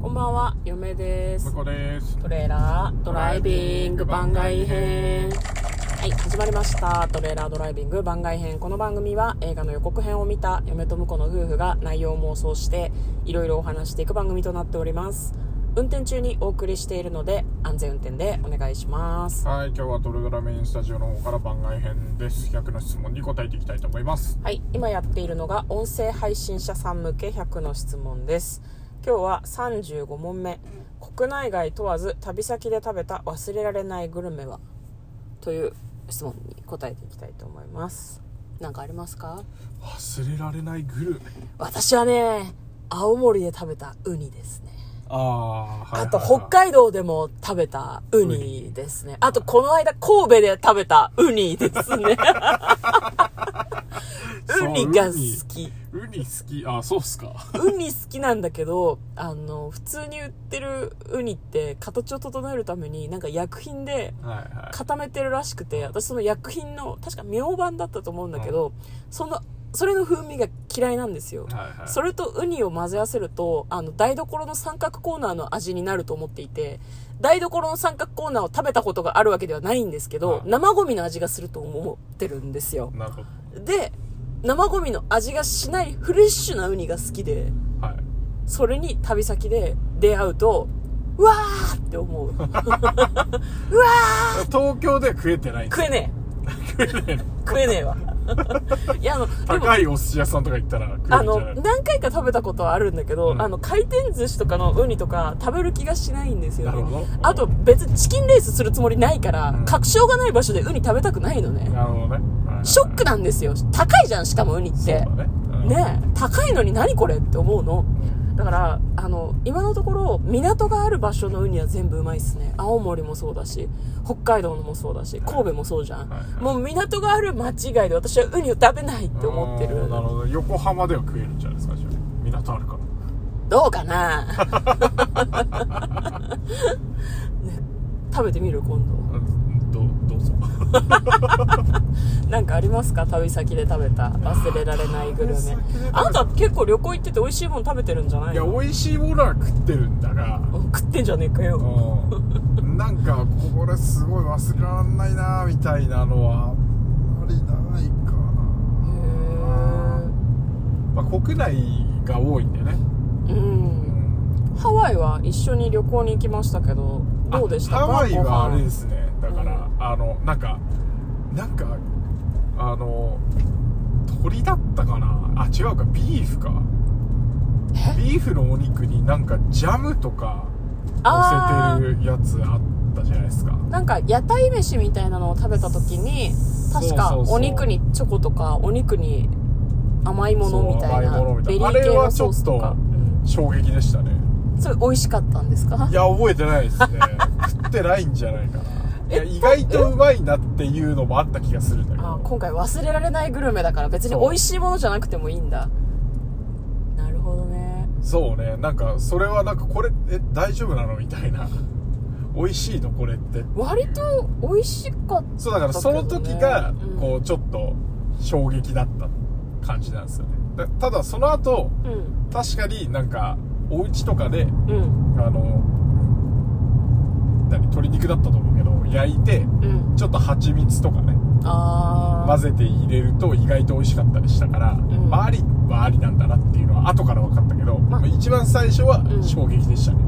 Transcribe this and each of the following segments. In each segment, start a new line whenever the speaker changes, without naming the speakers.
こんばんは、嫁です
です。
トレーラードライビング番外編。はい、始まりました。トレーラードライビング番外編。この番組は映画の予告編を見た嫁と婿の夫婦が内容を妄想していろいろお話していく番組となっております。運転中にお送りしているので安全運転でお願いします。
はい、今日はトレドラメインスタジオの方から番外編です。100の質問に答えていきたいと思います。
はい、今やっているのが音声配信者さん向け100の質問です今日は35問目。国内外問わず旅先で食べた忘れられないグルメは？という質問に答えていきたいと思います。何かありますか？
忘れられないグルメ。
私はね青森で食べたウニですね。
ああ、はい。
あと北海道でも食べたウニですね。あとこの間神戸で食べたウニですね ウニが好き
ウニ好き。あ、そうっすか。
ウニ好きなんだけどあの普通に売ってるウニって形を整えるためになんか薬品で
はいはい。
固めてるらしくて私その薬品の確か妙版だったと思うんだけど、そのそれの風味が嫌いなんですよ、
はいはい。
それとウニを混ぜ合わせるとあの台所の三角コーナーの味になると思っていて台所の三角コーナーを食べたことがあるわけではないんですけど、
はい
生ゴミの味がすると思ってるんですよ
なるほど。
で生ゴミの味がしないフレッシュなウニが好きで
はい。
それに旅先で出会うとうわーって思う。うわー。
東京では食えてない
食えね
食えないの。
え食えねえわ。いやあの
高いお寿司屋さんとか行ったら
あの何回か食べたことはあるんだけど、
うん。
あの回転寿司とかのウニとか食べる気がしないんですよね。
なるほど。
あと別にチキンレースするつもりないから、
うん。
確証がない場所でウニ食べたくないのね。
なるほどね。
ショックなんですよ。高いじゃんしかもウニって。
ね。うん。
ねえ。高いのに何これって思うの。だからあの今のところ港がある場所のウニは全部うまいっすね。青森もそうだし北海道のもそうだし神戸もそうじゃん、
はい。はい
もう港がある町以外で私はウニを食べないって思って
あ
る
ーなるほど。横浜では食えるんじゃないですか、じゃあ。港あるから。
どうかな、ね、食べてみる今度。
うんどうどうぞ。
なんかありますか？旅先で食べた。忘れられないグルメ。あなた結構旅行行ってて美味しいもの食べてるんじゃない
いや、
の
美味しいものは食ってるんだが、
食ってんじゃねえかよ。
うん。なんかこれすごい忘れられないなみたいなのはあんまりないかな、まあ、国内が多いんでね、
へえうん。ハワイは一緒に旅行に行きましたけどどうでしたか？
あハワイはあれですね。だから、あのなんかなんかあの鳥だったかな？あ違うか。ビーフか。ビーフのお肉になんかジャムとか
あ
乗せてるやつあったじゃないですか。
なんか屋台飯みたいなのを食べた時に確かお肉にチョコとかお肉に甘いものみたいなベリー系の
あれはちょっと
ソースとか、うん
衝撃でしたね。
それ美味しかったんですか？
いや覚えてないですね。食ってないんじゃないかないや意外とうまいなっていうのもあった気がするんだけど。
あ今回忘れられないグルメだから別に美味しいものじゃなくてもいいんだ。なるほどね。
そうね。なんかそれはなんかこれえ大丈夫なのみたいな。美味しいのこれって。
割と美味しかっ
そうだからその時が
うん。
こうちょっと衝撃だった感じなんですよね。だただその後
たうん。
確かになんかお家とかで
うん。
あの何鶏肉だったと思う？焼いて
うん。
ちょっと蜂蜜とかね混ぜて入れると意外と美味しかったりしたから、
ん。
まあありはありなんだなっていうのは後から分かったけど、
まあ
一番最初は
うん。
衝撃でしたね、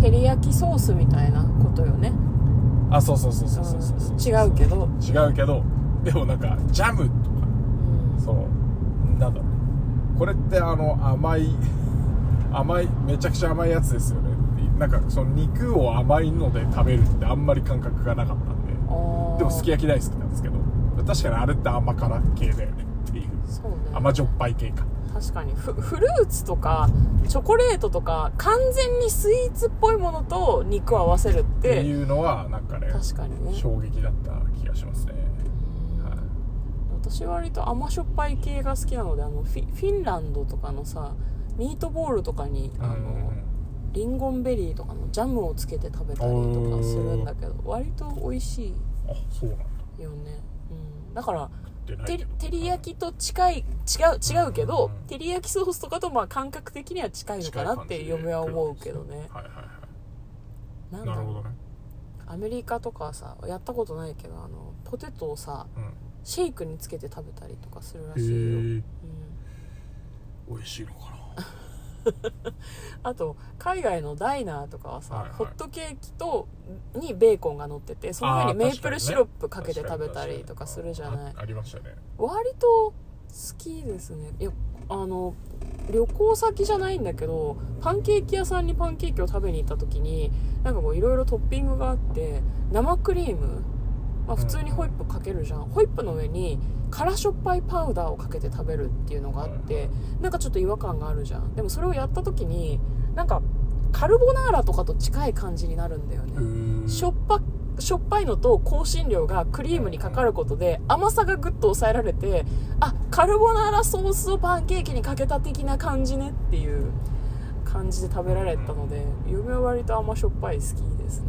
照り焼きソースみたいなことよね。
あそうそうそうそうそうそうそう
違うけど、
違うけどでもなんかジャムとか
うん
そのなんだろうこれってあの甘い甘いめちゃくちゃ甘いやつですよなんかその肉を甘いので食べるってあんまり感覚がなかったんで。でもすき焼き大好きなんですけど。確かにあれって甘辛系だよねっていう。
そうね。
甘じょっぱい系か。
確かに。フフルーツとかチョコレートとか完全にスイーツっぽいものと肉を合わせるっ
ってていうのはなんかね
確かにね。
衝撃だった気がしますね、はい。
私割と甘しょっぱい系が好きなのであのフィフィンランドとかのさミートボールとかにあの、リンゴンベリーとかのジャムをつけて食べたりとかするんだけど割と美味し
あそうなんだ。
いよね、うん、だから
って
照り焼きと近い違う違うけど、
うん
照り焼きソースとかとまあ感覚的には近いのかなって嫁は思うけどね。
はいはいは
ない
なるほどね。
アメリカとかはさやったことないけどあのポテトをさ
うん。
シェイクにつけて食べたりとかするら
へ
しいよ、うん、
え美味しいのか
あと海外のダイナーとかはさ、
はいはい。
ホットケーキとにベーコンが乗っててその上にメープルシロップかけて食べたりとかするじゃない。
あありましたね。
割と好きですね。いやあの旅行先じゃないんだけどパンケーキ屋さんにパンケーキを食べに行った時になんかこういろいろトッピングがあって生クリーム、まあ、普通にホイップかけるじゃん、ホイップの上に辛しょっぱいパウダーをかけて食べるっていうのがあってなんかちょっと違和感があるじゃん。でもそれをやった時になんかカルボナーラとかと近い感じになるんだよね。しょっぱしょっぱいのと香辛料がクリームにかかることで甘さがぐっと抑えられてあカルボナーラソースをパンケーキにかけた的な感じねっていう感じで食べられたので嫁は割と甘しょっぱい好きですね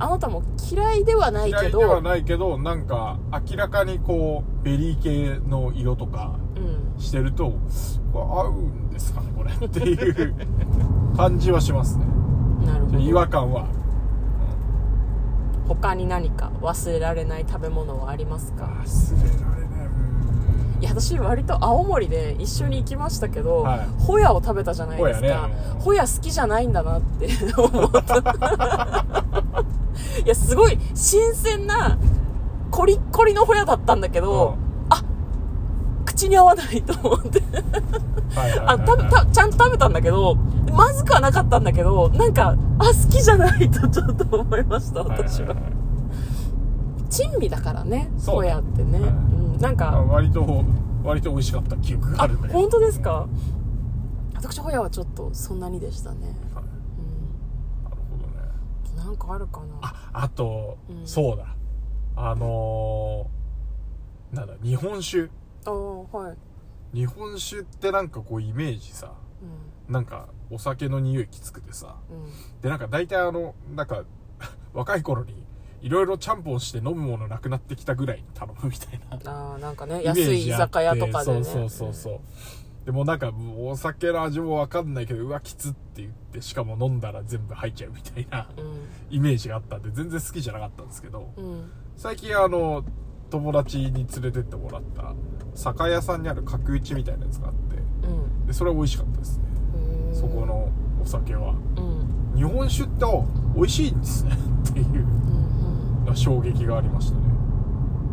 あなたも嫌いではないけ
嫌いでは
ど
ないけどなんか明らかにこうベリー系の色とか
うん。
してるとこれ合うんですかねこれ。っていう感じはしますね。
なるほ
違和
ど
感は。
他に何か忘れられない食べ物はありますか？
忘れられない。うん。
いや私割と青森で一緒に行きましたけど、
はい。
ホヤを食べたじゃないですか。
ホヤね。
ホヤ好きじゃないんだなって思ったいやすごい新鮮なコリッコリのホヤだったんだけど、あ口に合わないと思って。あたたちゃんと食べたんだけどまずくはなかったんだけどなんかあ好きじゃないとちょっと思いました私は,、
いい。い
珍味だからねホヤってね、
はい。
うん、なん
あ
か
割と割と美味しかった記憶があ
あ
るんだけど
本当ですか？私ホヤはちょっとそんなにでしたね、
はい
うん、
なるほどね
なんかあるかな。
ああと、
うん。
そうだ。あのーなんだ日本酒。
ああはい、
日本酒ってなんかこうイメージさ。なんかお酒の匂いきつくてさ。
うん。うん、
でなんか大体あのなんか 若い頃にいろいろちゃんぽんして飲むものなくなってきたぐらいに頼むみたいな
ああなんかね安い居酒屋とかでね。
そうそうそうそう、でもなんかもうお酒の味もわかんないけどうわきつって言ってしかも飲んだら全部入っちゃうみたいな
うん。
イメージがあったんで全然好きじゃなかったんですけど
うん、うん
最近あの友達に連れてってもらった酒屋さんにある角打ちみたいなやつがあって
うん。
でそれは美味しかったですね。そこのお酒は。
うん。
日本酒ってあ美味しいんですね。っていう。
うん。
衝撃がありましたね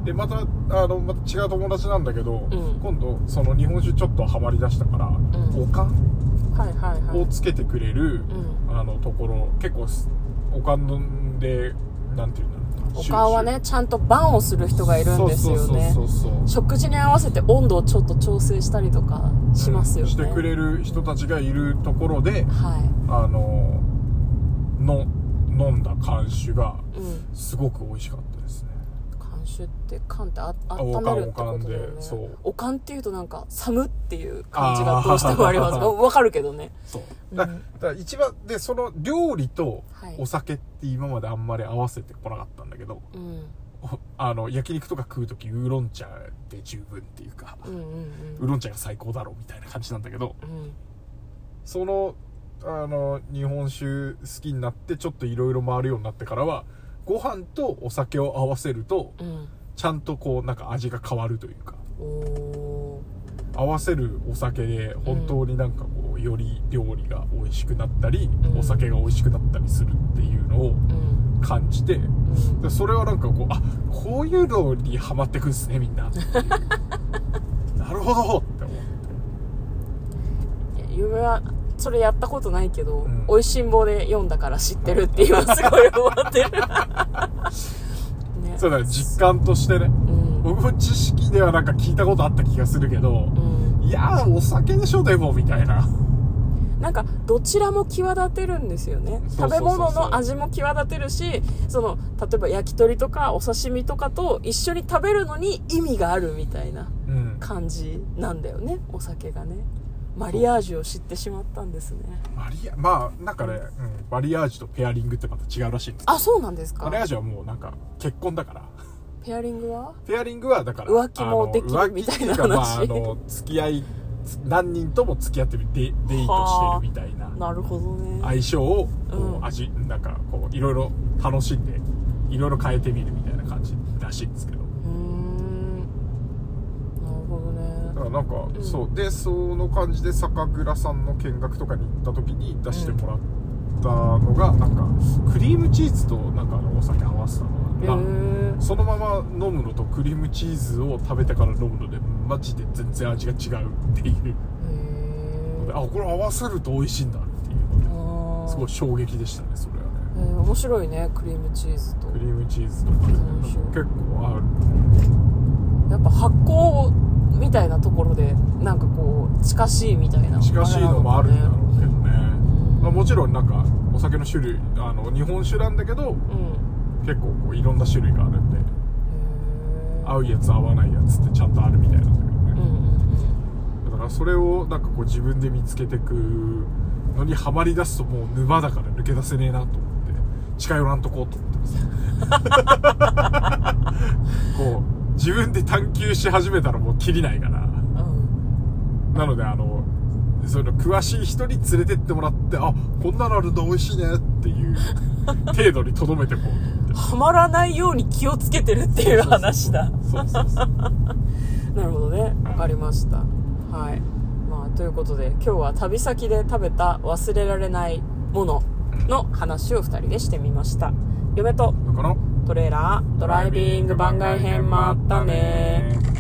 でまたあのまた違う友達なんだけど、
うん。
今度その日本酒ちょっとハマりだしたから、
ん。
おかんをつけてくれる、
うん。
あのところ結構すおかんでなんていうんだろう
お顔はねちゃんとバンをする人がいるんですよね。
そうそうそうそう
食事に合わせて温度をちょっと調整したりとかしますよね、
してくれる人たちがいるところで
は
あのの飲んだ缶酒が
いうん。
すごく美味しかった。ですね
監修って缶ってあ温めるってことだよね。
でそう。
おかんっていうとなんか寒っていう感じがどうしてもあります。がわかるけどね。
そう。
うん。
だだから一番でその料理と
はい。
お酒って今まであんまり合わせてこなかったんだけど、
うん。
おあの焼肉とか食う時ウーロン茶で十分っていうか、
うんうん
ウーロン茶が最高だろうみたいな感じなんだけど
うん。
そのあの日本酒好きになってちょっといろいろ回るようになってからはご飯とお酒を合わせると
うん。
ちゃんとこうなんか味が変わるというか。合わせるお酒で本当になんかこうより料理が美味しくなったり、
うん。
お酒が美味しくなったりするっていうのを
うん。
感じて
うん。
でそれはなんかこうあこういうのにハマってくんですねみんな。なるほどって思って。
いや夢はそれやったことないけど、
うん。
おいしんぼで読んだから知ってるっていうのはすごい思ってる。ね。
そうだから実感としてね。
うん。
僕も知識ではなんか聞いたことあった気がするけど
うん。
いやーお酒でしょでもみたいな。
なんかどちらも際立てるんですよね。食べ物の味も際立てるしその例えば焼き鳥とかお刺身とかと一緒に食べるのに意味があるみたいな
うん。
感じなんだよねお酒がねマリアージュを知ってしまったんですね。
マリアまあなんかね、うん、マリアージュとペアリングってまた違うらしいんです
あそうなんですか。
マリアージュはもうなんか結婚だから。
ペアリングは？
ペアリングはだから
浮気もできるみたいな
浮気ってうかまあ、
話。
あの付き合い何人とも付き合ってるデデイトしてるみたいな。
なるほどね。
相性をこう、
うん。
味なんかこういろいろ楽しんでいろいろ変えてみるみたいな感じらしいんですけど
うーんなるほどね
だからなんか、
うん。
そう。でその感じで酒蔵さんの見学とかに行った時に出してもらったのが、なんかクリームチーズとなんかお酒合わせた
へ
のが、
ー。
そのまま飲むのとクリームチーズを食べてから飲むのでマジで全然味が違うっていう。
へ
のであ
ー
これ合わせると美味しいんだっていう。のすごい衝撃でしたねそれはね。
えー面白いねクリームチーズと。
クリームチーズとかね。結構ある
やっぱ発酵みたいなところでなんかこう近しいみたいな
近しいのもあるんだろうけどね、
ん
まあ、もちろんなんかお酒の種類あの日本酒なんだけど
うん。
結構こういろんな種類があるんで。合うやつ合わないやつってちゃんとあるみたいなんだけど
うん
ね、
うん。
だからそれをなんかこう自分で見つけてくのにハマり出すともう沼だから抜け出せねえなと思って。近寄らんとこうと思ってます。こう自分で探求し始めたらもう切りないから。
うん。
なのであのそういうの詳しい人に連れてってもらってあこんなのあるんだ美味しいねっていう 程度にとどめてこう
はまらないように気をつけてるっていう話だ。
そうそうそう
なるほどね。わかりました。はい。まあということで今日は旅先で食べた忘れられないものの話を2人でしてみました。嫁とトレーラードライビング番外編もあったね。